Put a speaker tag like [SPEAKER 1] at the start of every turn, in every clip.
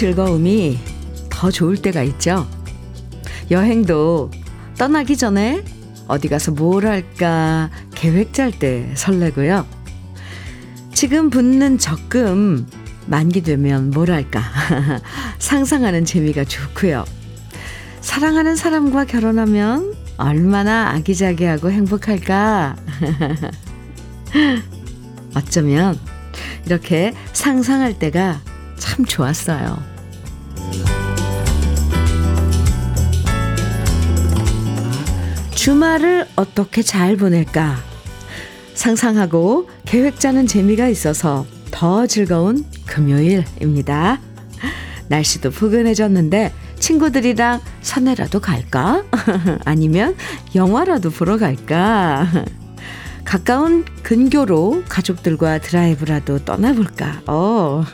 [SPEAKER 1] 즐거움이 더 좋을 때가 있죠. 여행도 떠나기 전에 어디 가서 뭘 할까 계획 짤 때 설레고요. 지금 붙는 적금 만기 되면 뭘 할까 상상하는 재미가 좋고요. 사랑하는 사람과 결혼하면 얼마나 아기자기하고 행복할까 어쩌면 이렇게 상상할 때가 참 좋았어요. 주말을 어떻게 잘 보낼까? 상상하고 계획 짜는 재미가 있어서 더 즐거운 금요일입니다. 날씨도 포근해졌는데 친구들이랑 산에라도 갈까? 아니면 영화라도 보러 갈까? 가까운 근교로 가족들과 드라이브라도 떠나볼까? 어.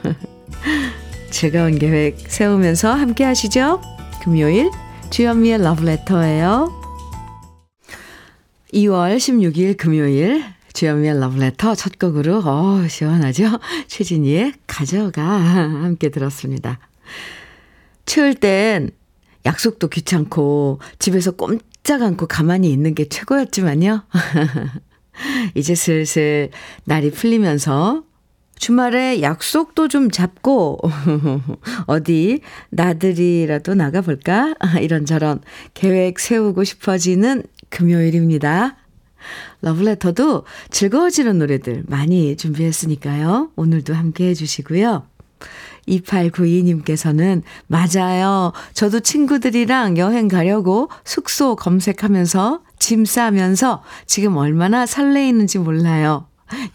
[SPEAKER 1] 즐거운 계획 세우면서 함께 하시죠. 금요일 주현미의 러브레터예요. 2월 16일 금요일 주현미의 러브레터 첫 곡으로 어 시원하죠? 최진희의 가져가 함께 들었습니다. 추울 땐 약속도 귀찮고 집에서 꼼짝 않고 가만히 있는 게 최고였지만요. 이제 슬슬 날이 풀리면서 주말에 약속도 좀 잡고 어디 나들이라도 나가볼까? 이런저런 계획 세우고 싶어지는 금요일입니다. 러브레터도 즐거워지는 노래들 많이 준비했으니까요. 오늘도 함께 해주시고요. 2892님께서는 맞아요. 저도 친구들이랑 여행 가려고 숙소 검색하면서 짐 싸면서 지금 얼마나 설레이는지 몰라요.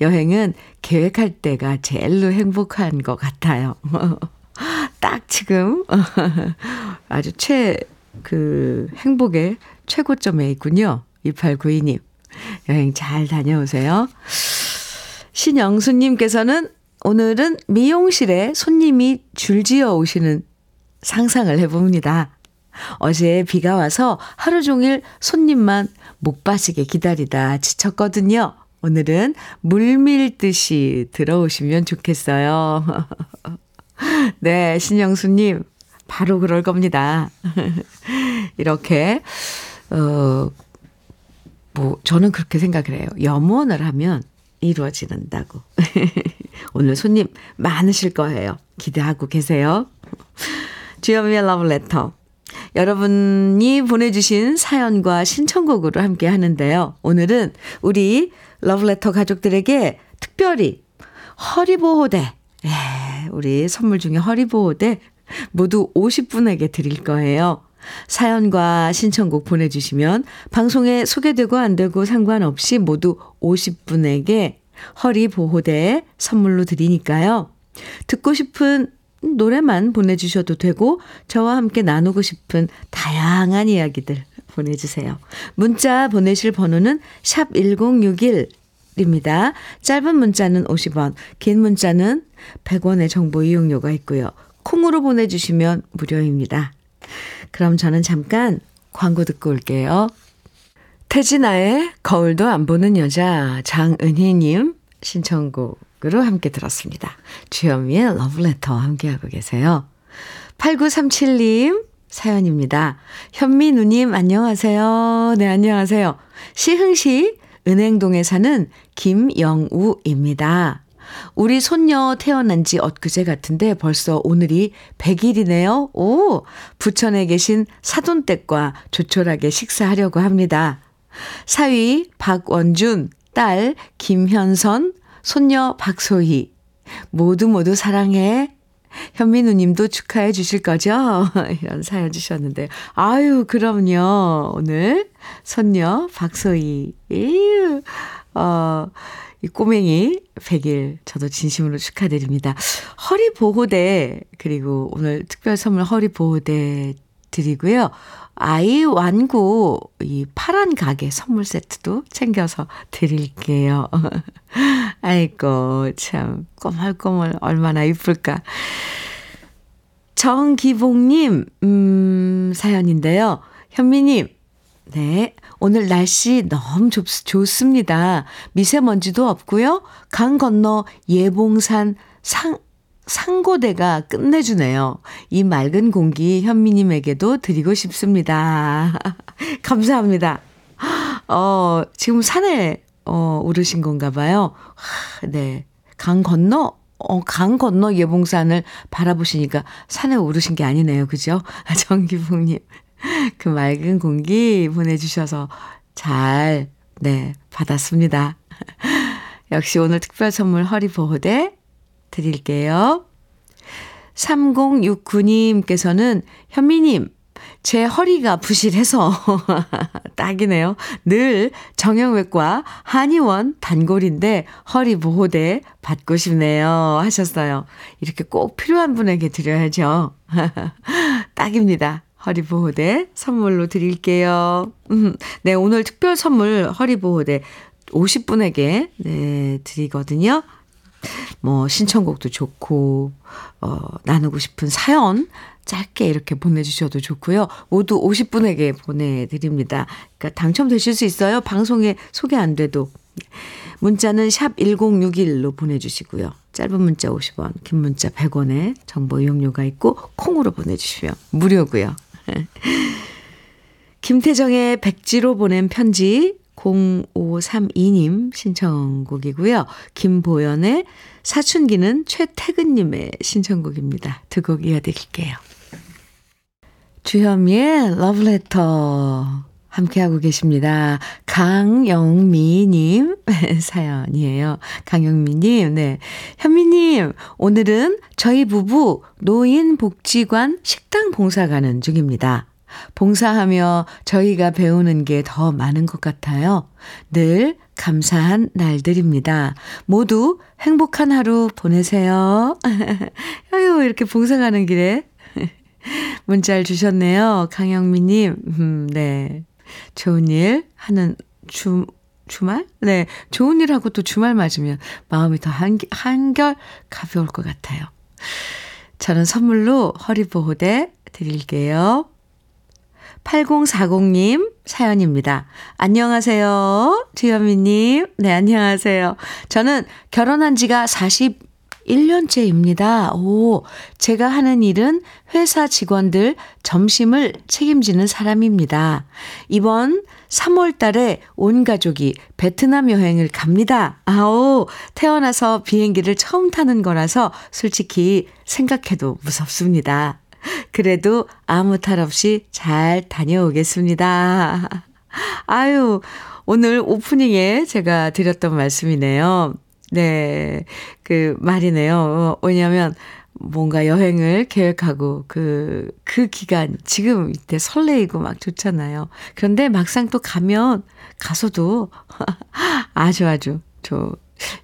[SPEAKER 1] 여행은 계획할 때가 제일로 행복한 것 같아요. 딱 지금 아주 최, 그, 행복의 최고점에 있군요. 2892님. 여행 잘 다녀오세요. 신영수님께서는 오늘은 미용실에 손님이 줄지어 오시는 상상을 해봅니다. 어제 비가 와서 하루 종일 손님만 목 빠지게 기다리다 지쳤거든요. 오늘은 물 밀듯이 들어오시면 좋겠어요. 네, 신영수님, 바로 그럴 겁니다. 이렇게, 어, 뭐, 저는 그렇게 생각을 해요. 염원을 하면 이루어지는다고. 오늘 손님 많으실 거예요. 기대하고 계세요. 주여미의 러브레터. 여러분이 보내주신 사연과 신청곡으로 함께 하는데요. 오늘은 우리 러브레터 가족들에게 특별히 허리보호대, 예, 우리 선물 중에 허리보호대 모두 50분에게 드릴 거예요. 사연과 신청곡 보내주시면 방송에 소개되고 안 되고 상관없이 모두 50분에게 허리 보호대 선물로 드리니까요. 듣고 싶은 노래만 보내주셔도 되고 저와 함께 나누고 싶은 다양한 이야기들 보내주세요. 문자 보내실 번호는 샵 1061입니다. 짧은 문자는 50원, 긴 문자는 100원의 정보 이용료가 있고요. 콩으로 보내주시면 무료입니다. 그럼 저는 잠깐 광고 듣고 올게요. 태진아의 거울도 안 보는 여자 장은희님 신청곡으로 함께 들었습니다. 주현미의 러브레터 함께하고 계세요. 8937님 사연입니다. 현미 누님 안녕하세요. 네 안녕하세요. 시흥시 은행동에 사는 김영우입니다. 우리 손녀 태어난 지 엊그제 같은데 벌써 오늘이 100일이네요. 오! 부천에 계신 사돈댁과 조촐하게 식사하려고 합니다. 사위 박원준, 딸 김현선, 손녀 박소희. 모두 모두 사랑해. 현미 누님도 축하해 주실 거죠? 이런 사연 주셨는데. 아유, 그럼요. 오늘 손녀 박소희. 에휴, 어, 이 꼬맹이 100일 저도 진심으로 축하드립니다. 허리 보호대 그리고 오늘 특별 선물 허리 보호대 드리고요. 아이 완구 이 파란 가게 선물 세트도 챙겨서 드릴게요. 아이고 참 꼬물꼬물 얼마나 이쁠까. 정기봉님 음 사연인데요. 현미님 네. 오늘 날씨 너무 좋, 좋습니다. 미세먼지도 없고요. 강 건너 예봉산 상, 상고대가 끝내주네요. 이 맑은 공기 현미님에게도 드리고 싶습니다. 감사합니다. 어, 지금 산에, 어, 오르신 건가 봐요. 네. 강 건너, 어, 강 건너 예봉산을 바라보시니까 산에 오르신 게 아니네요. 그죠? 정기봉님. 그 맑은 공기 보내주셔서 잘, 네, 받았습니다. 역시 오늘 특별 선물 허리보호대 드릴게요. 3069님께서는 현미님, 제 허리가 부실해서 딱이네요. 늘 정형외과 한의원 단골인데 허리 보호대 받고 싶네요. 하셨어요. 이렇게 꼭 필요한 분에게 드려야죠. 딱입니다. 허리 보호대 선물로 드릴게요. 음, 네, 오늘 특별 선물 허리 보호대 50분에게 네, 드리거든요. 뭐 신청곡도 좋고 어 나누고 싶은 사연 짧게 이렇게 보내 주셔도 좋고요. 모두 50분에게 보내 드립니다. 그러니까 당첨되실 수 있어요. 방송에 소개 안 돼도. 문자는 샵 1061로 보내 주시고요. 짧은 문자 50원, 긴 문자 100원에 정보 이용료가 있고 콩으로 보내 주시면 무료고요. 김태정의 백지로 보낸 편지 0532님 신청곡이고요. 김보연의 사춘기는 최태근님의 신청곡입니다. 두 곡 이어드릴게요. 주현미의 러브레터 함께하고 계십니다. 강영미님 사연이에요. 강영미님, 네. 현미님, 오늘은 저희 부부 노인복지관 식당 봉사 가는 중입니다. 봉사하며 저희가 배우는 게 더 많은 것 같아요. 늘 감사한 날들입니다. 모두 행복한 하루 보내세요. 아유, 이렇게 봉사 가는 길에 문자를 주셨네요. 강영미님, 음, 네. 좋은 일 하는 주, 주말? 네. 좋은 일 하고 또 주말 맞으면 마음이 더 한, 한결 가벼울 것 같아요. 저는 선물로 허리보호대 드릴게요. 8040님 사연입니다. 안녕하세요. 주현미님. 네, 안녕하세요. 저는 결혼한 지가 41년째입니다. 오, 제가 하는 일은 회사 직원들 점심을 책임지는 사람입니다. 이번 3월 달에 온 가족이 베트남 여행을 갑니다. 아오, 태어나서 비행기를 처음 타는 거라서 솔직히 생각해도 무섭습니다. 그래도 아무 탈 없이 잘 다녀오겠습니다. 아유, 오늘 오프닝에 제가 드렸던 말씀이네요. 네, 그 말이네요. 왜냐면, 뭔가 여행을 계획하고 그, 그 기간, 지금 이때 설레이고 막 좋잖아요. 그런데 막상 또 가면, 가서도 아주 아주, 저,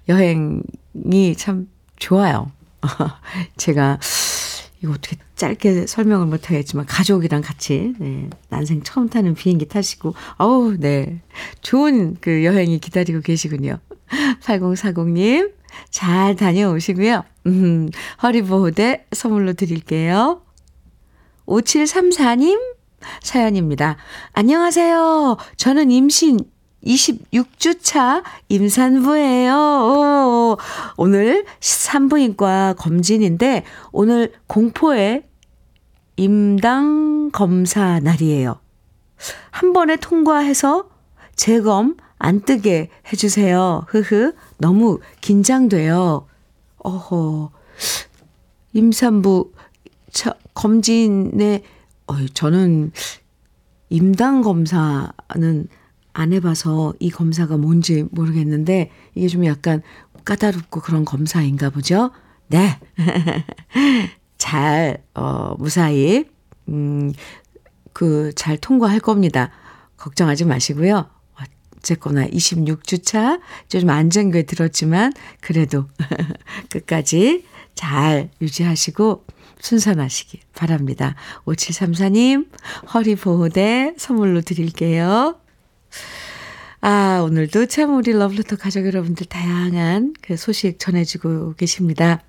[SPEAKER 1] 여행이 참 좋아요. 제가 이거 어떻게 짧게 설명을 못 하겠지만 가족이랑 같이 네, 난생 처음 타는 비행기 타시고 어우 네 좋은 그 여행이 기다리고 계시군요. 8040님 잘 다녀오시고요. 음, 허리보호대 선물로 드릴게요. 5734님 사연입니다. 안녕하세요. 저는 임신 26주차 임산부예요. 오, 오늘 산부인과 검진인데 오늘 공포의 임당 검사 날이에요. 한 번에 통과해서 재검 안 뜨게 해주세요. 흐흐. 너무 긴장돼요. 어허. 임산부 차, 검진에 어, 저는 임당 검사는 안 해봐서 이 검사가 뭔지 모르겠는데 이게 좀 약간 까다롭고 그런 검사인가 보죠? 네. 잘, 어, 무사히, 음, 그, 잘 통과할 겁니다. 걱정하지 마시고요. 어쨌거나 26주차 좀 안전교에 들었지만 그래도 끝까지 잘 유지하시고 순산하시기 바랍니다. 5734님 허리 보호대 선물로 드릴게요. 아, 오늘도 참 우리 러블레터 가족 여러분들 다양한 그 소식 전해주고 계십니다.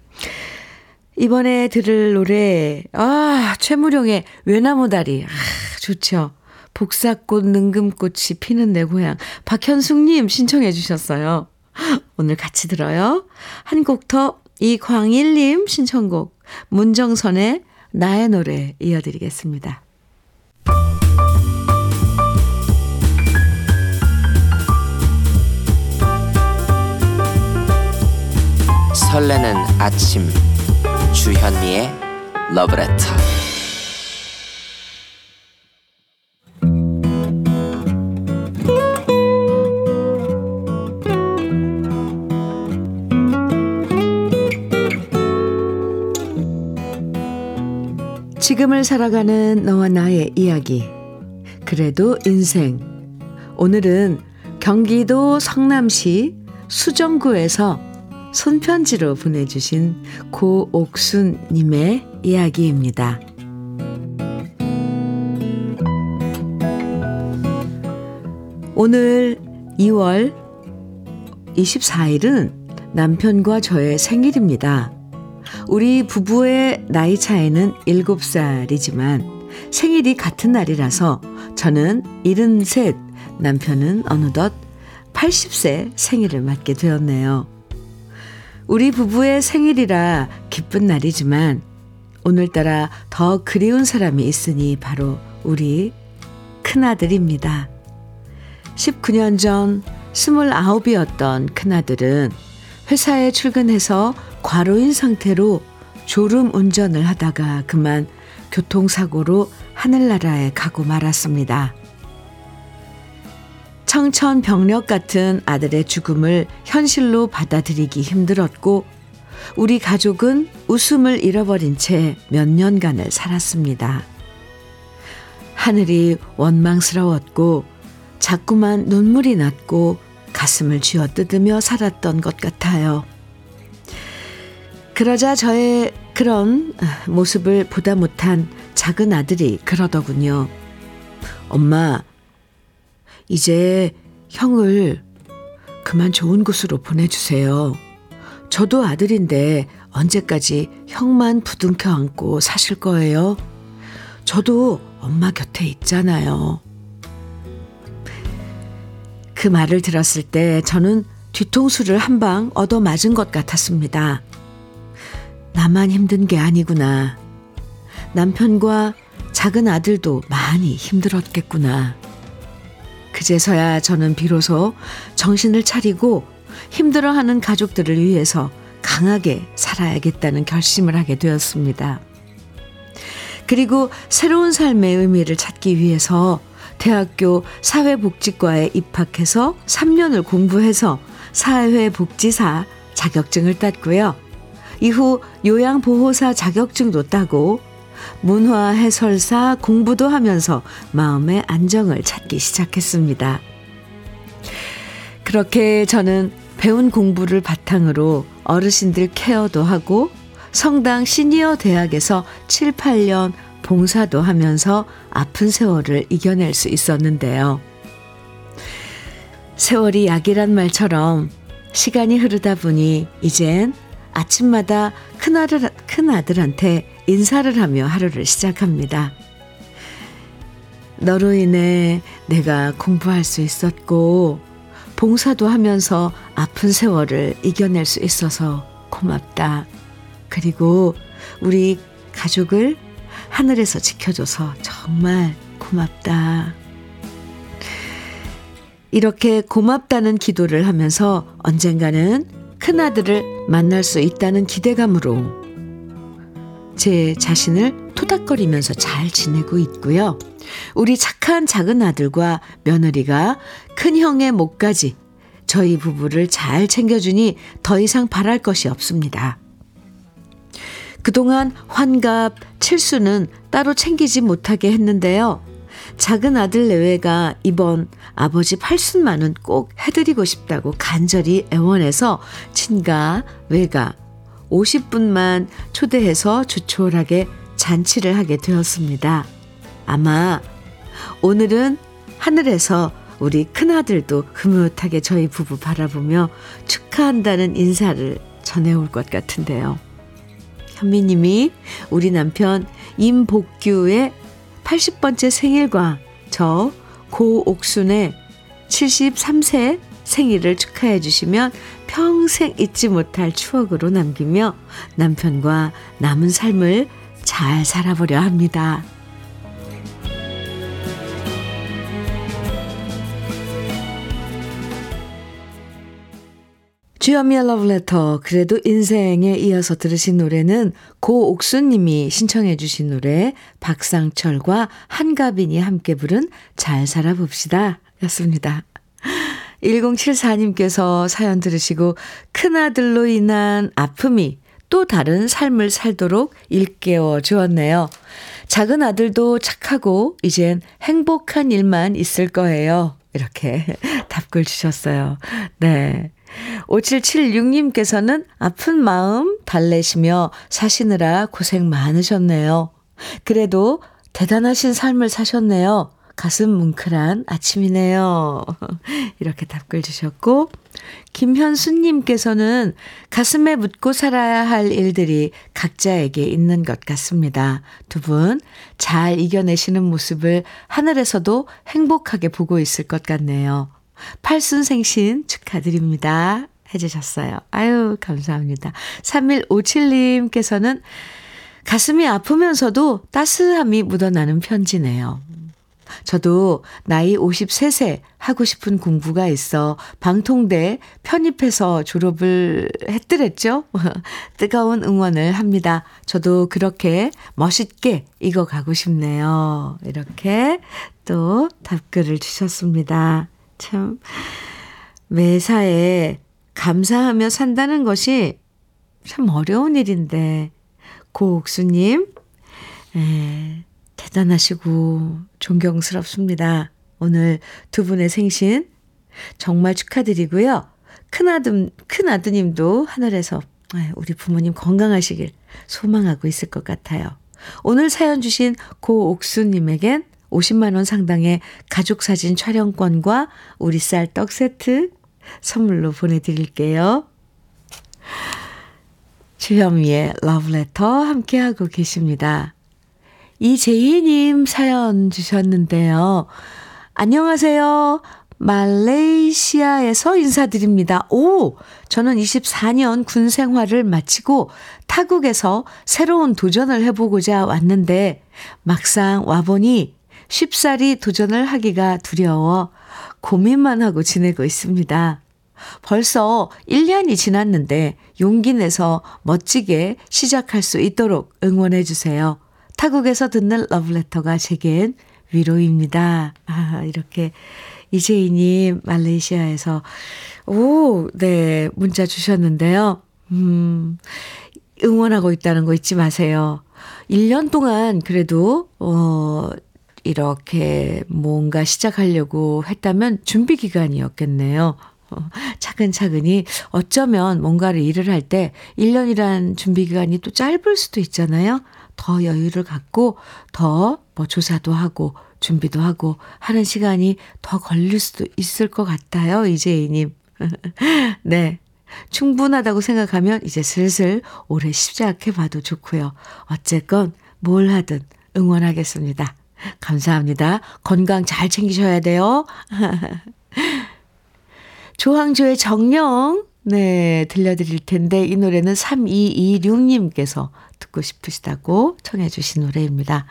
[SPEAKER 1] 이번에 들을 노래, 아, 최무룡의 외나무다리. 아, 좋죠. 복사꽃 능금꽃이 피는 내 고향. 박현숙님 신청해 주셨어요. 오늘 같이 들어요. 한 곡 더 이광일님 신청곡 문정선의 나의 노래 이어드리겠습니다.
[SPEAKER 2] 설레는 아침 주현미의 러브레터
[SPEAKER 1] 지금을 살아가는 너와 나의 이야기. 그래도 인생. 오늘은 경기도 성남시 수정구에서 손편지로 보내주신 고옥순님의 이야기입니다. 오늘 2월 24일은 남편과 저의 생일입니다. 우리 부부의 나이 차이는 7살이지만 생일이 같은 날이라서 저는 73, 남편은 어느덧 80세 생일을 맞게 되었네요. 우리 부부의 생일이라 기쁜 날이지만 오늘따라 더 그리운 사람이 있으니 바로 우리 큰아들입니다. 19년 전 29이었던 큰아들은 회사에 출근해서 과로인 상태로 졸음 운전을 하다가 그만 교통사고로 하늘나라에 가고 말았습니다. 청천벽력 같은 아들의 죽음을 현실로 받아들이기 힘들었고 우리 가족은 웃음을 잃어버린 채 몇 년간을 살았습니다. 하늘이 원망스러웠고 자꾸만 눈물이 났고 가슴을 쥐어 뜯으며 살았던 것 같아요. 그러자 저의 그런 모습을 보다 못한 작은 아들이 그러더군요. 엄마, 이제 형을 그만 좋은 곳으로 보내주세요. 저도 아들인데 언제까지 형만 부둥켜 안고 사실 거예요? 저도 엄마 곁에 있잖아요. 그 말을 들었을 때 저는 뒤통수를 한 방 얻어 맞은 것 같았습니다. 나만 힘든 게 아니구나. 남편과 작은 아들도 많이 힘들었겠구나. 그제서야 저는 비로소 정신을 차리고 힘들어하는 가족들을 위해서 강하게 살아야겠다는 결심을 하게 되었습니다. 그리고 새로운 삶의 의미를 찾기 위해서 대학교 사회복지과에 입학해서 3년을 공부해서 사회복지사 자격증을 땄고요. 이후 요양보호사 자격증도 따고 문화 해설사 공부도 하면서 마음의 안정을 찾기 시작했습니다. 그렇게 저는 배운 공부를 바탕으로 어르신들 케어도 하고 성당 시니어 대학에서 7, 8년 봉사도 하면서 아픈 세월을 이겨낼 수 있었는데요. 세월이 약이란 말처럼 시간이 흐르다 보니 이젠 아침마다 큰아들, 큰아들한테 인사를 하며 하루를 시작합니다. 너로 인해 내가 공부할 수 있었고, 봉사도 하면서 아픈 세월을 이겨낼 수 있어서 고맙다. 그리고 우리 가족을 하늘에서 지켜줘서 정말 고맙다. 이렇게 고맙다는 기도를 하면서 언젠가는 큰아들을 만날 수 있다는 기대감으로 제 자신을 토닥거리면서 잘 지내고 있고요. 우리 착한 작은 아들과 며느리가 큰 형의 목까지 저희 부부를 잘 챙겨주니 더 이상 바랄 것이 없습니다. 그동안 환갑, 칠수는 따로 챙기지 못하게 했는데요. 작은 아들 내외가 이번 아버지 팔순만은 꼭 해드리고 싶다고 간절히 애원해서 친가, 외가 50분만 초대해서 조촐하게 잔치를 하게 되었습니다. 아마 오늘은 하늘에서 우리 큰아들도 흐뭇하게 저희 부부 바라보며 축하한다는 인사를 전해올 것 같은데요. 현미님이 우리 남편 임복규의 80번째 생일과 저 고옥순의 73세 생일을 축하해 주시면 평생 잊지 못할 추억으로 남기며 남편과 남은 삶을 잘 살아보려 합니다. 주현미의 러브레터 그래도 인생에 이어서 들으신 노래는 고옥수님이 신청해 주신 노래 박상철과 한가빈이 함께 부른 잘 살아봅시다 였습니다. 1074님께서 사연 들으시고 큰아들로 인한 아픔이 또 다른 삶을 살도록 일깨워 주었네요. 작은 아들도 착하고 이젠 행복한 일만 있을 거예요. 이렇게 답글 주셨어요. 네. 5776님께서는 아픈 마음 달래시며 사시느라 고생 많으셨네요. 그래도 대단하신 삶을 사셨네요. 가슴 뭉클한 아침이네요. 이렇게 답글 주셨고, 김현수님께서는 가슴에 묻고 살아야 할 일들이 각자에게 있는 것 같습니다. 두 분 잘 이겨내시는 모습을 하늘에서도 행복하게 보고 있을 것 같네요. 팔순 생신 축하드립니다. 해주셨어요. 아유, 감사합니다. 3157님께서는 가슴이 아프면서도 따스함이 묻어나는 편지네요. 저도 나이 53세 하고 싶은 공부가 있어 방통대 편입해서 졸업을 했더랬죠. 뜨거운 응원을 합니다. 저도 그렇게 멋있게 익어가고 싶네요. 이렇게 또 답글을 주셨습니다. 참, 매사에 감사하며 산다는 것이 참 어려운 일인데, 고옥수님, 에, 대단하시고 존경스럽습니다. 오늘 두 분의 생신 정말 축하드리고요. 큰아들, 큰아드님도 하늘에서 우리 부모님 건강하시길 소망하고 있을 것 같아요. 오늘 사연 주신 고옥수님에겐 50만원 상당의 가족사진 촬영권과 우리 쌀 떡 세트 선물로 보내드릴게요. 주현미의 러브레터 함께하고 계십니다. 이재희님 사연 주셨는데요. 안녕하세요. 말레이시아에서 인사드립니다. 오! 저는 24년 군 생활을 마치고 타국에서 새로운 도전을 해보고자 왔는데 막상 와보니 쉽사리 도전을 하기가 두려워 고민만 하고 지내고 있습니다. 벌써 1년이 지났는데 용기 내서 멋지게 시작할 수 있도록 응원해 주세요. 타국에서 듣는 러브레터가 제겐 위로입니다. 아, 이렇게 이재희님 말레이시아에서 오, 네, 문자 주셨는데요. 음, 응원하고 있다는 거 잊지 마세요. 1년 동안 그래도, 어, 이렇게 뭔가 시작하려고 했다면 준비 기간이었겠네요. 어, 차근차근히 어쩌면 뭔가를 일을 할 때 1년이란 준비 기간이 또 짧을 수도 있잖아요. 더 여유를 갖고 더 뭐 조사도 하고 준비도 하고 하는 시간이 더 걸릴 수도 있을 것 같아요. 이재희님. 네. 충분하다고 생각하면 이제 슬슬 올해 시작해 봐도 좋고요. 어쨌건 뭘 하든 응원하겠습니다. 감사합니다. 건강 잘 챙기셔야 돼요. 조항조의 정령, 네, 들려드릴 텐데, 이 노래는 3226님께서 듣고 싶으시다고 청해 주신 노래입니다.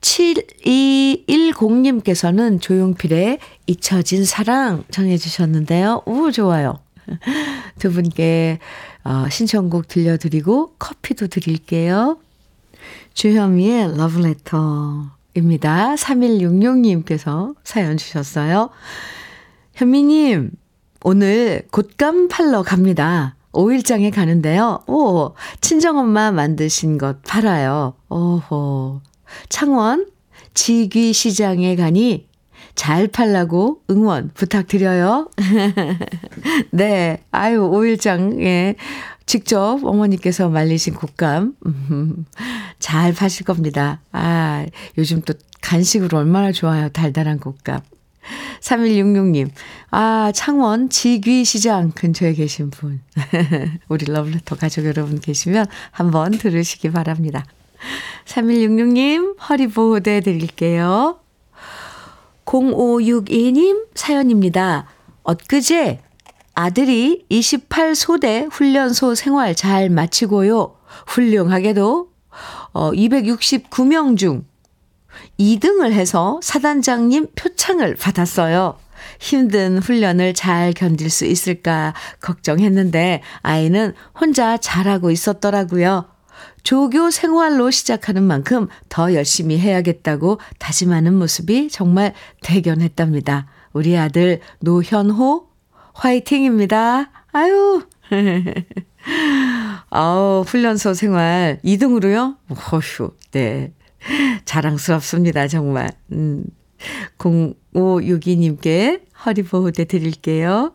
[SPEAKER 1] 7210님께서는 조용필의 잊혀진 사랑 청해 주셨는데요. 오, 좋아요. 두 분께 어, 신청곡 들려드리고 커피도 드릴게요. 주현미의 러브레터 입니다. 3166님께서 사연 주셨어요. 현미님, 오늘 곶감 팔러 갑니다. 5일장에 가는데요. 오, 친정엄마 만드신 것 팔아요. 오호. 창원 지귀시장에 가니 잘 팔라고 응원 부탁드려요. 네. 아유, 5일장에 직접 어머니께서 말리신 곶감. 잘 파실 겁니다. 아, 요즘 또 간식으로 얼마나 좋아요. 달달한 곶감. 3166님, 아, 창원 지귀시장 근처에 계신 분. 우리 러블레터 가족 여러분 계시면 한번 들으시기 바랍니다. 3166님, 허리보호대 드릴게요. 0562님 사연입니다. 엊그제 아들이 28소대 훈련소 생활 잘 마치고요. 훌륭하게도 어, 269명 중 2등을 해서 사단장님 표창을 받았어요. 힘든 훈련을 잘 견딜 수 있을까 걱정했는데 아이는 혼자 잘하고 있었더라고요. 조교 생활로 시작하는 만큼 더 열심히 해야겠다고 다짐하는 모습이 정말 대견했답니다. 우리 아들 노현호 화이팅입니다. 아유. 아우, 훈련소 생활 2등으로요? 어휴, 네. 자랑스럽습니다, 정말. 음. 0562님께 허리보호대 드릴게요.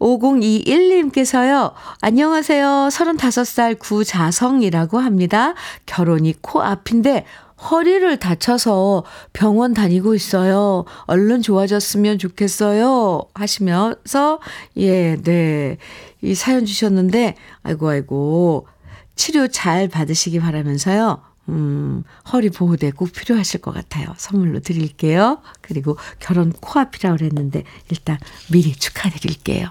[SPEAKER 1] 5021님께서요, 안녕하세요. 35살 구자성이라고 합니다. 결혼이 코앞인데 허리를 다쳐서 병원 다니고 있어요. 얼른 좋아졌으면 좋겠어요. 하시면서, 예, 네. 이 사연 주셨는데, 아이고, 아이고. 치료 잘 받으시기 바라면서요. 음, 허리 보호대 꼭 필요하실 것 같아요. 선물로 드릴게요. 그리고 결혼 코앞이라고 그랬는데, 일단 미리 축하드릴게요.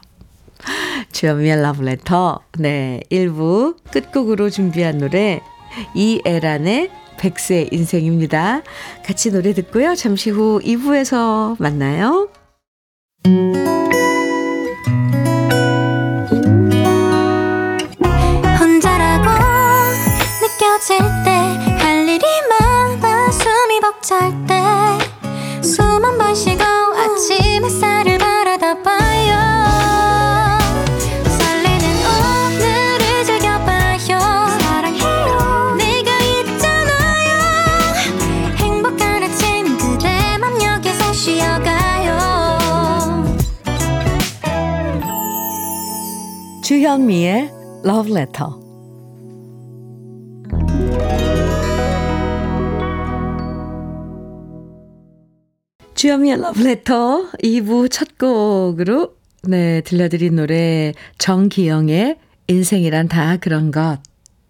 [SPEAKER 1] 주현미의 러브레터. 네. 1부 끝곡으로 준비한 노래, 이애란의 백세 인생입니다. 같이 노래 듣고요. 잠시 후 2부에서 만나요.
[SPEAKER 3] 혼자라고 느껴질 때 할 일이 많아 숨이 벅찰 때 숨 한 번 쉬고 아침 햇살을
[SPEAKER 1] 주현미의 Love Letter. 주현미의 Love Letter 2부 첫 곡으로 네 들려드린 노래 정기영의 인생이란 다 그런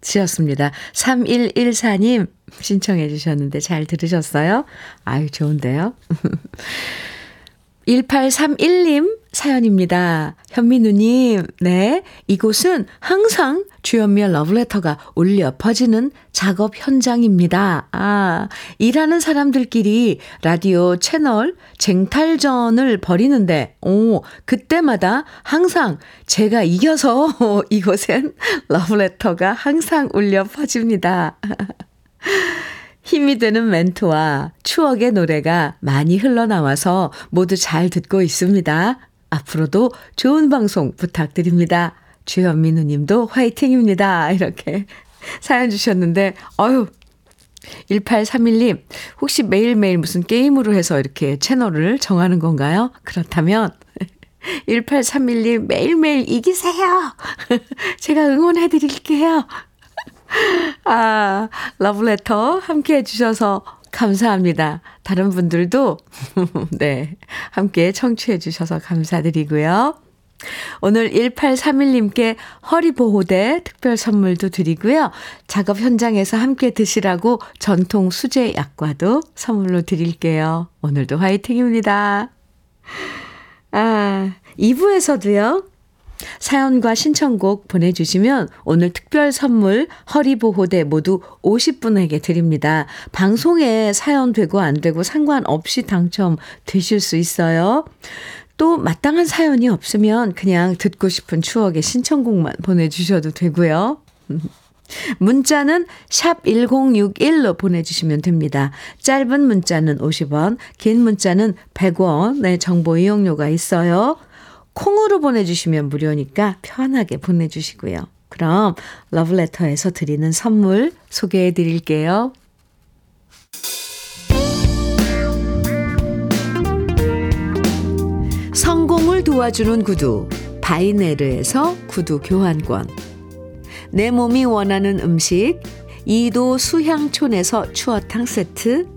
[SPEAKER 1] 것이었습니다. 3114님 신청해 주셨는데 잘 들으셨어요? 아유 좋은데요. 1831님 사연입니다. 현민우님, 네. 이곳은 항상 주현미의 러브레터가 울려 퍼지는 작업 현장입니다. 아, 일하는 사람들끼리 라디오 채널 쟁탈전을 벌이는데, 오, 그때마다 항상 제가 이겨서 이곳엔 러브레터가 항상 울려 퍼집니다. 힘이 되는 멘트와 추억의 노래가 많이 흘러나와서 모두 잘 듣고 있습니다. 앞으로도 좋은 방송 부탁드립니다. 주현미 누님도 화이팅입니다. 이렇게 사연 주셨는데, 어유 1831님, 혹시 매일매일 무슨 게임으로 해서 이렇게 채널을 정하는 건가요? 그렇다면, 1831님 매일매일 이기세요. 제가 응원해 드릴게요. 아, 러브레터 함께 해주셔서 감사합니다. 다른 분들도, 네, 함께 청취해주셔서 감사드리고요. 오늘 1831님께 허리보호대 특별 선물도 드리고요. 작업 현장에서 함께 드시라고 전통 수제 약과도 선물로 드릴게요. 오늘도 화이팅입니다. 아, 2부에서도요. 사연과 신청곡 보내주시면 오늘 특별 선물 허리보호대 모두 50분에게 드립니다. 방송에 사연 되고 안 되고 상관없이 당첨되실 수 있어요. 또 마땅한 사연이 없으면 그냥 듣고 싶은 추억의 신청곡만 보내주셔도 되고요. 문자는 샵 1061로 보내주시면 됩니다. 짧은 문자는 50원, 긴 문자는 100원의 정보 이용료가 있어요. 콩으로 보내주시면 무료니까 편하게 보내주시고요. 그럼 러브레터에서 드리는 선물 소개해 드릴게요. 성공을 도와주는 구두 바이네르에서 구두 교환권 내 몸이 원하는 음식 이도 수향촌에서 추어탕 세트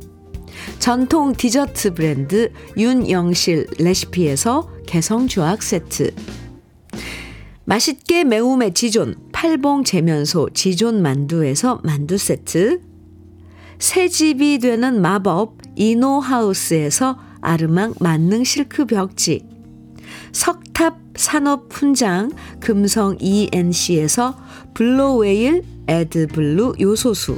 [SPEAKER 1] 전통 디저트 브랜드 윤영실 레시피에서 개성주악 세트. 맛있게 매움의 지존 팔봉 제면소 지존 만두에서 만두 세트. 새 집이 되는 마법 이노하우스에서 아르망 만능 실크 벽지. 석탑 산업 훈장 금성 ENC에서 블로웨일 에드블루 요소수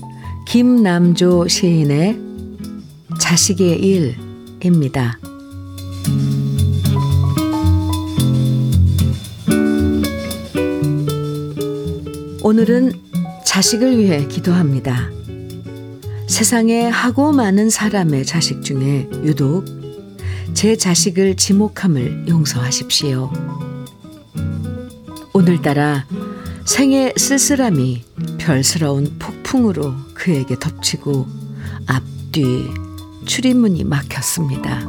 [SPEAKER 1] 김남조 시인의 자식의 일입니다. 오늘은 자식을 위해 기도합니다. 세상에 하고 많은 사람의 자식 중에 유독 제 자식을 지목함을 용서하십시오. 오늘따라 생의 쓸쓸함이 별스러운 폭풍으로 그에게 덮치고 앞뒤 출입문이 막혔습니다.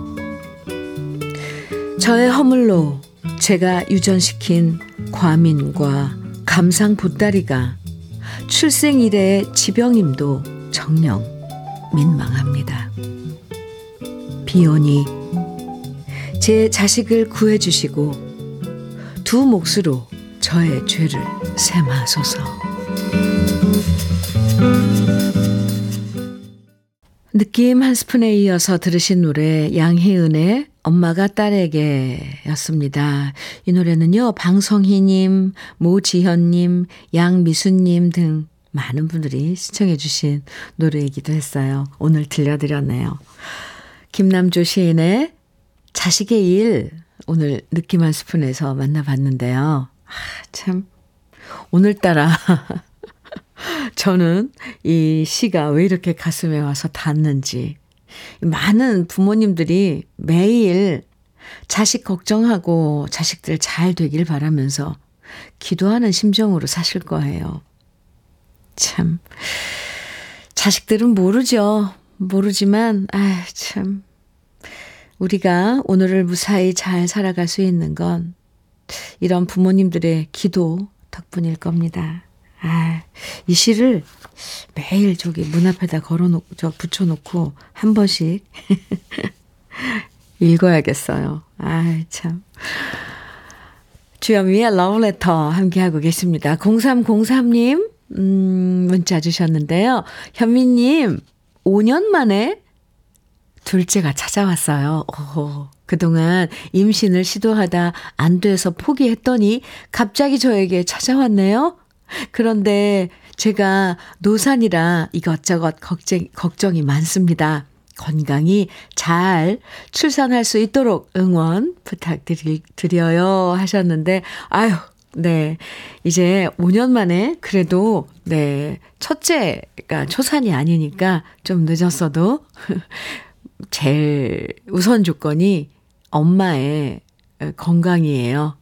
[SPEAKER 1] 저의 허물로 제가 유전시킨 과민과 감상 보따리가 출생 이래의 지병임도 정녕 민망합니다. 비오니 제 자식을 구해주시고 두 몫으로 저의 죄를 세마소서. 느낌 한 스푼에 이어서 들으신 노래 양혜은의 엄마가 딸에게 였습니다. 이 노래는요, 방성희님, 모지현님, 양미수님 등 많은 분들이 시청해주신 노래이기도 했어요. 오늘 들려드렸네요. 김남조 시인의 자식의 일, 오늘 느낌 한 스푼에서 만나봤는데요. 아, 참, 오늘따라 저는 이 시가 왜 이렇게 가슴에 와서 닿는지. 많은 부모님들이 매일 자식 걱정하고 자식들 잘 되길 바라면서 기도하는 심정으로 사실 거예요. 참. 자식들은 모르죠. 모르지만, 아 참. 우리가 오늘을 무사히 잘 살아갈 수 있는 건 이런 부모님들의 기도 덕분일 겁니다. 아, 이 시를 매일 저기 문 앞에다 걸어놓고, 저 붙여놓고 한 번씩 읽어야겠어요. 아, 참. 주현미의 러브레터 함께하고 계십니다. 0303님, 음, 문자 주셨는데요. 현미님, 5년 만에 둘째가 찾아왔어요. 오, 그동안 임신을 시도하다 안 돼서 포기했더니 갑자기 저에게 찾아왔네요. 그런데 제가 노산이라 이것저것 걱정, 걱정이 많습니다. 건강히 잘 출산할 수 있도록 응원 부탁드려요 하셨는데, 아유, 네. 이제 5년 만에 그래도, 네. 첫째가 초산이 아니니까 좀 늦었어도 제일 우선 조건이 엄마의 건강이에요.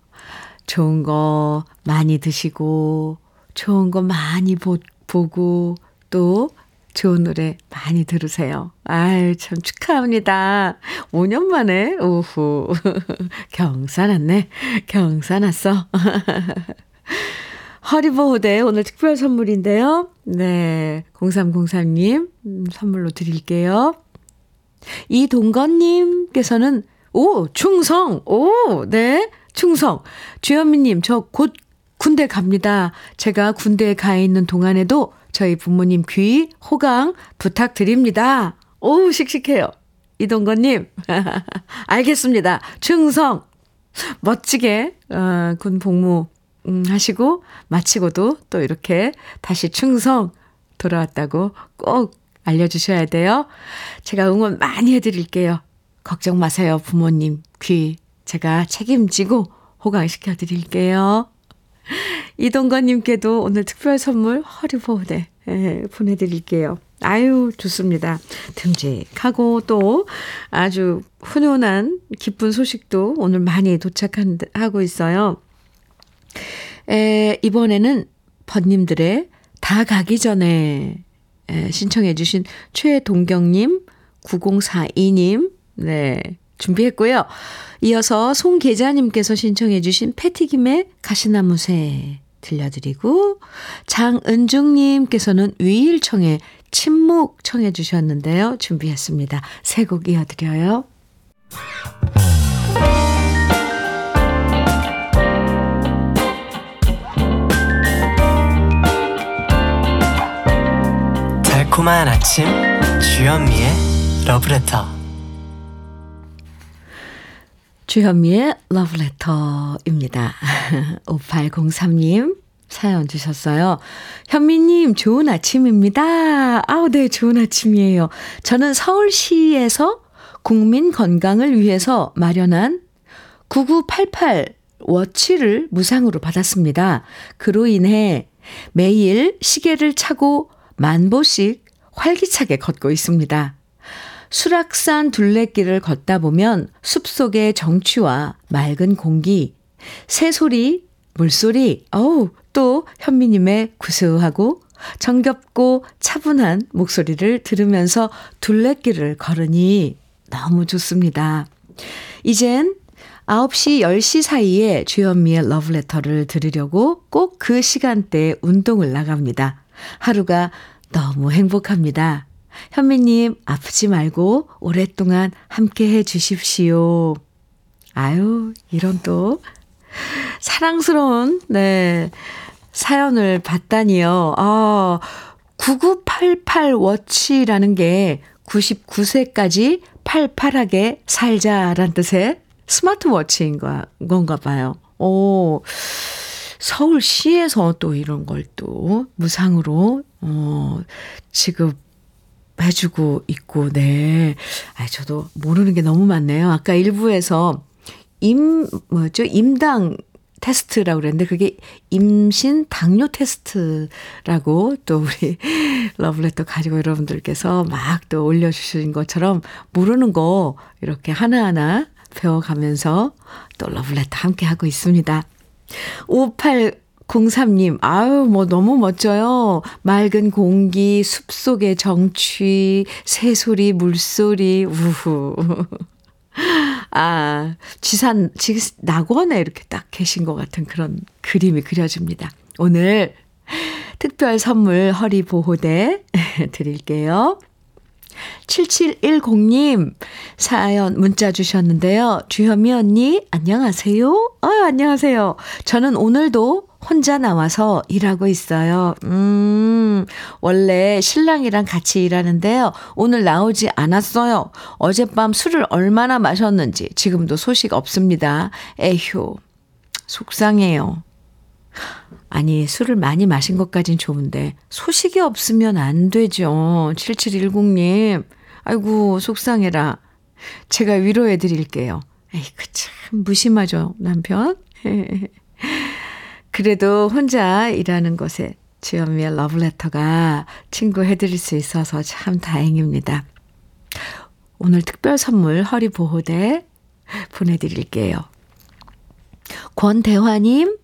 [SPEAKER 1] 좋은 거 많이 드시고, 좋은 거 많이 보, 보고, 또 좋은 노래 많이 들으세요. 아유, 참 축하합니다. 5년 만에, 오후. 경사났네. 경사났어. 허리보호대 오늘 특별 선물인데요. 네. 0303님, 음, 선물로 드릴게요. 이동건님께서는, 오, 충성! 오, 네. 충성. 주현미님, 저 곧 군대 갑니다. 제가 군대에 가 있는 동안에도 저희 부모님 귀 호강 부탁드립니다. 오, 씩씩해요. 이동건님. 알겠습니다. 충성. 멋지게, 어, 군 복무, 음, 하시고, 마치고도 또 이렇게 다시 충성 돌아왔다고 꼭 알려주셔야 돼요. 제가 응원 많이 해드릴게요. 걱정 마세요, 부모님. 귀 제가 책임지고 호강시켜 드릴게요. 이동건님께도 오늘 특별 선물 허리보호대 예, 보내드릴게요. 아유, 좋습니다. 듬직하고 또 아주 훈훈한 기쁜 소식도 오늘 많이 도착하고 있어요. 에, 이번에는 번님들의 다 가기 전에 에, 신청해 주신 최동경님, 9042님, 네, 준비했고요. 이어서 송계자님께서 신청해 주신 패티김의 가시나무새 들려드리고 장은중님께서는 위일청의 침묵 청해 주셨는데요. 준비했습니다. 세 곡 이어드려요.
[SPEAKER 4] 달콤한 아침 주현미의 러브레터
[SPEAKER 1] 주현미의 러브레터입니다. 5803님 사연 주셨어요. 현미님 좋은 아침입니다. 아우 네 좋은 아침이에요. 저는 서울시에서 국민 건강을 위해서 마련한 9988 워치를 무상으로 받았습니다. 그로 인해 매일 시계를 차고 만보씩 활기차게 걷고 있습니다. 수락산 둘레길을 걷다 보면 숲속의 정취와 맑은 공기, 새소리, 물소리, 어우, 또 현미님의 구수하고 정겹고 차분한 목소리를 들으면서 둘레길을 걸으니 너무 좋습니다. 이젠 9시, 10시 사이에 주현미의 러브레터를 들으려고 꼭 그 시간대에 운동을 나갑니다. 하루가 너무 행복합니다. 현미님, 아프지 말고 오랫동안 함께 해 주십시오. 아유, 이런 또 사랑스러운, 네, 사연을 봤다니요. 아, 9988 워치라는 게 99세까지 팔팔하게 살자란 뜻의 스마트워치인 건가 봐요. 오, 서울시에서 또 이런 걸 또 무상으로, 어, 지급 해주고 있고, 네. 아, 저도 모르는 게 너무 많네요. 아까 일부에서 임, 뭐죠? 임당 테스트라고 그랬는데 그게 임신 당뇨 테스트라고 또 우리 러브레터 가지고 여러분들께서 막 또 올려주신 것처럼 모르는 거 이렇게 하나하나 배워가면서 또 러브레터 함께 하고 있습니다. 5803님, 아유, 뭐 너무 멋져요. 맑은 공기, 숲 속의 정취, 새소리, 물소리, 우후. 아, 지산, 지, 낙원에 이렇게 딱 계신 것 같은 그런 그림이 그려집니다. 오늘 특별 선물 허리 보호대 드릴게요. 7710님 사연 문자 주셨는데요. 주현미 언니 안녕하세요. 아, 안녕하세요. 저는 오늘도 혼자 나와서 일하고 있어요. 음, 원래 신랑이랑 같이 일하는데요. 오늘 나오지 않았어요. 어젯밤 술을 얼마나 마셨는지 지금도 소식 없습니다. 에휴, 속상해요. 아니, 술을 많이 마신 것까진 좋은데, 소식이 없으면 안 되죠. 7710님. 아이고, 속상해라. 제가 위로해 드릴게요. 에이 그, 참, 무심하죠, 남편. 그래도 혼자 일하는 것에 주현미의 러브레터가 친구 해드릴 수 있어서 참 다행입니다. 오늘 특별 선물 허리보호대 보내드릴게요. 권대화님,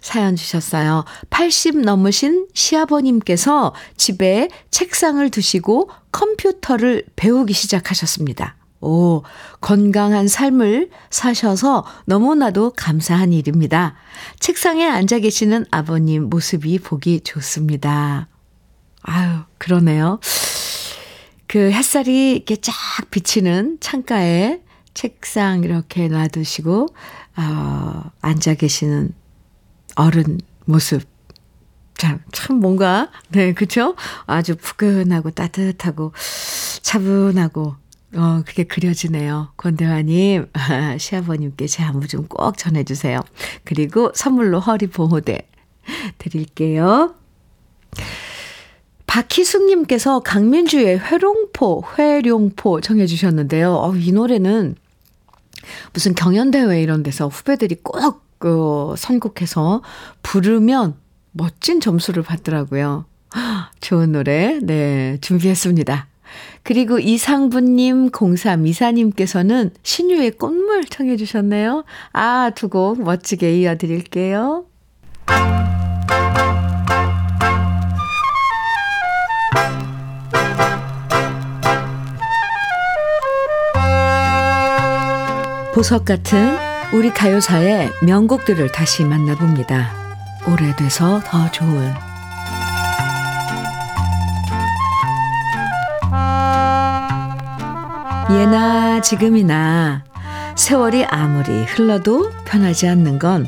[SPEAKER 1] 사연 주셨어요. 80 넘으신 시아버님께서 집에 책상을 두시고 컴퓨터를 배우기 시작하셨습니다. 오, 건강한 삶을 사셔서 너무나도 감사한 일입니다. 책상에 앉아 계시는 아버님 모습이 보기 좋습니다. 아유, 그러네요. 그 햇살이 이렇게 쫙 비치는 창가에 책상 이렇게 놔두시고, 어, 앉아 계시는 어른 모습. 참, 참 뭔가, 네, 그쵸? 아주 푸근하고 따뜻하고 차분하고, 어, 그게 그려지네요. 권대화님, 시아버님께 제 안부 좀 꼭 전해주세요. 그리고 선물로 허리보호대 드릴게요. 박희숙님께서 강민주의 회룡포, 회룡포 청해주셨는데요. 어, 이 노래는 무슨 경연대회 이런 데서 후배들이 꼭 그, 선곡해서 부르면 멋진 점수를 받더라고요. 좋은 노래, 네, 준비했습니다. 그리고 이상부님, 0324님께서는 신유의 꽃물 청해 주셨네요. 아, 두 곡 멋지게 이어드릴게요. 보석 같은 우리 가요사의 명곡들을 다시 만나봅니다. 오래돼서 더 좋은 예나 지금이나 세월이 아무리 흘러도 변하지 않는 건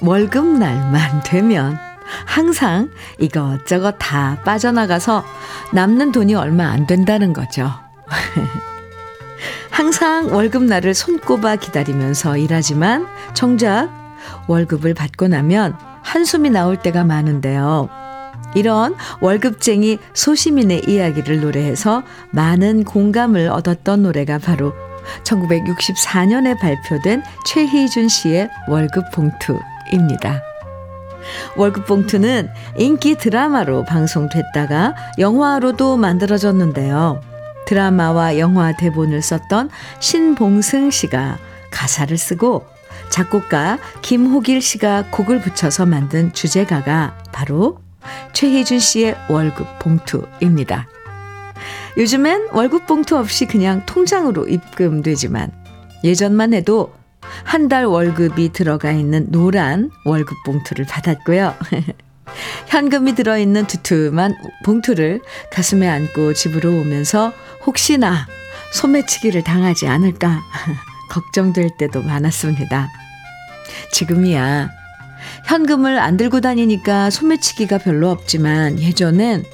[SPEAKER 1] 월급날만 되면 항상 이것저것 다 빠져나가서 남는 돈이 얼마 안 된다는 거죠. 항상 월급날을 손꼽아 기다리면서 일하지만 정작 월급을 받고 나면 한숨이 나올 때가 많은데요. 이런 월급쟁이 소시민의 이야기를 노래해서 많은 공감을 얻었던 노래가 바로 1964년에 발표된 최희준 씨의 월급 봉투입니다. 월급 봉투는 인기 드라마로 방송됐다가 영화로도 만들어졌는데요. 드라마와 영화 대본을 썼던 신봉승 씨가 가사를 쓰고 작곡가 김호길 씨가 곡을 붙여서 만든 주제가가 바로 최희준 씨의 월급 봉투입니다. 요즘엔 월급 봉투 없이 그냥 통장으로 입금되지만 예전만 해도 한 달 월급이 들어가 있는 노란 월급 봉투를 받았고요. 현금이 들어있는 두툼한 봉투를 가슴에 안고 집으로 오면서 혹시나 소매치기를 당하지 않을까 걱정될 때도 많았습니다. 지금이야 현금을 안 들고 다니니까 소매치기가 별로 없지만 예전엔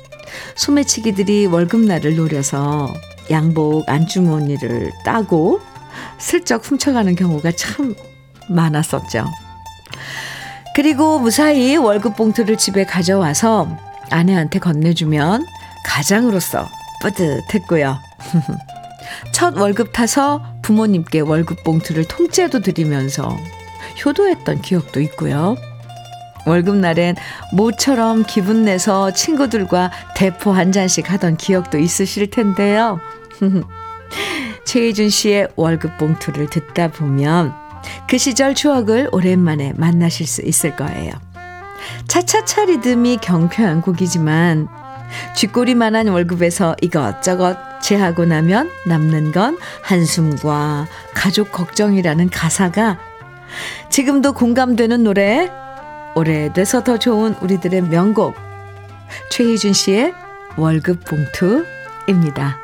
[SPEAKER 1] 소매치기들이 월급날을 노려서 양복 안주머니를 따고 슬쩍 훔쳐가는 경우가 참 많았었죠. 그리고 무사히 월급 봉투를 집에 가져와서 아내한테 건네주면 가장으로서 뿌듯했고요. 첫 월급 타서 부모님께 월급 봉투를 통째로 드리면서 효도했던 기억도 있고요. 월급날엔 모처럼 기분 내서 친구들과 대포 한 잔씩 하던 기억도 있으실 텐데요. 최희준 씨의 월급 봉투를 듣다 보면 그 시절 추억을 오랜만에 만나실 수 있을 거예요. 차차차 리듬이 경쾌한 곡이지만 쥐꼬리만한 월급에서 이것저것 제하고 나면 남는 건 한숨과 가족 걱정이라는 가사가 지금도 공감되는 노래 오래돼서 더 좋은 우리들의 명곡 최희준 씨의 월급 봉투입니다.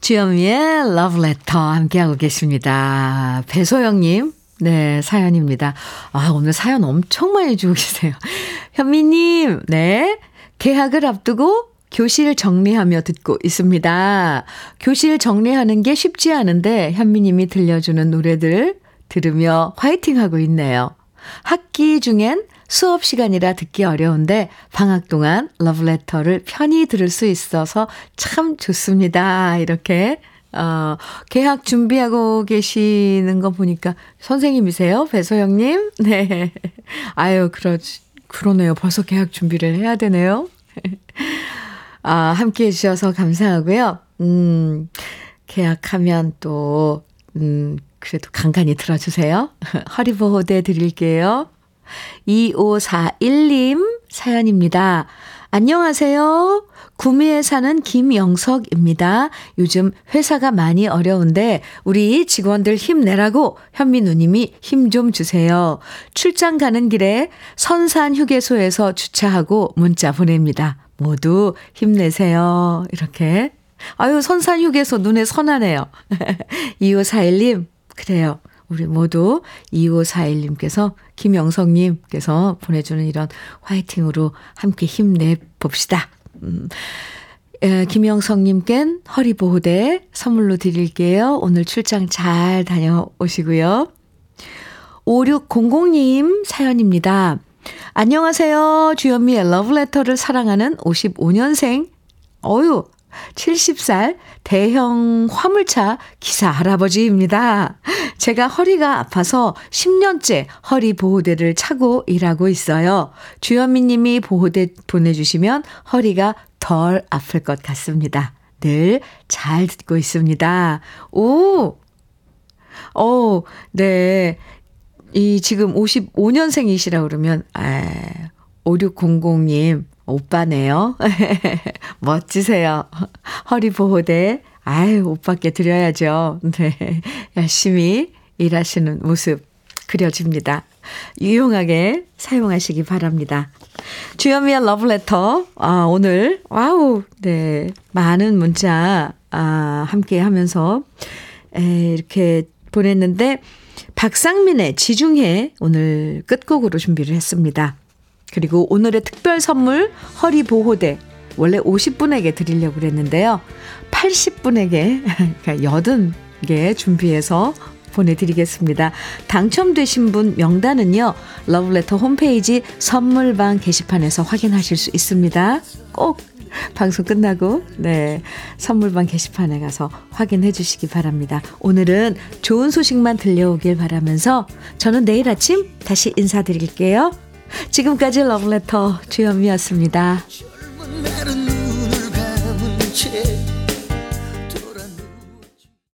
[SPEAKER 1] 주현미의 러브레터 함께하고 계십니다. 배소영님, 네, 사연입니다. 아, 오늘 사연 엄청 많이 주고 계세요. 현미님, 네, 계약을 앞두고 교실 정리하며 듣고 있습니다. 교실 정리하는 게 쉽지 않은데 현미님이 들려주는 노래들 들으며 화이팅하고 있네요. 학기 중엔 수업 시간이라 듣기 어려운데 방학 동안 러브레터를 편히 들을 수 있어서 참 좋습니다. 이렇게 어, 개학 준비하고 계시는 거 보니까 선생님이세요? 배소영님? 네. 아유, 그러, 그러네요. 벌써 개학 준비를 해야 되네요. 아, 함께 해주셔서 감사하고요. 음, 계약하면 또, 음, 그래도 간간히 들어주세요. 허리보호대 드릴게요. 2541님 사연입니다. 안녕하세요. 구미에 사는 김영석입니다. 요즘 회사가 많이 어려운데 우리 직원들 힘내라고 현미 누님이 힘 좀 주세요. 출장 가는 길에 선산 휴게소에서 주차하고 문자 보냅니다. 모두 힘내세요. 이렇게. 아유, 선산 휴게소 눈에 선하네요. 2541님, 그래요. 우리 모두 2541님께서 김영성님께서 보내주는 이런 화이팅으로 함께 힘내 봅시다. 음, 에, 김영성님껜 허리보호대 선물로 드릴게요. 오늘 출장 잘 다녀오시고요. 5600님 사연입니다. 안녕하세요. 주현미의 러브레터를 사랑하는 55년생, 어유, 70살 대형 화물차 기사 할아버지입니다. 제가 허리가 아파서 10년째 허리 보호대를 차고 일하고 있어요. 주현미 님이 보호대 보내주시면 허리가 덜 아플 것 같습니다. 늘 잘 듣고 있습니다. 오! 어, 네. 이 지금 55년생이시라 그러면, 아, 5600님, 오빠네요. 멋지세요. 허리 보호대. 아유, 오빠께 드려야죠. 네. 열심히 일하시는 모습 그려집니다. 유용하게 사용하시기 바랍니다. 주현미의 러브레터. 아, 오늘, 와우, 네. 많은 문자, 아, 함께 하면서, 에, 이렇게 보냈는데, 박상민의 지중해 오늘 끝곡으로 준비를 했습니다. 그리고 오늘의 특별 선물 허리 보호대 원래 50분에게 드리려고 그랬는데요. 80분에게 그러니까 80개 준비해서 보내드리겠습니다. 당첨되신 분 명단은요. 러브레터 홈페이지 선물방 게시판에서 확인하실 수 있습니다. 꼭 방송 끝나고 네 선물방 게시판에 가서 확인해 주시기 바랍니다. 오늘은 좋은 소식만 들려오길 바라면서 저는 내일 아침 다시 인사드릴게요. 지금까지 러브레터 주현미였습니다.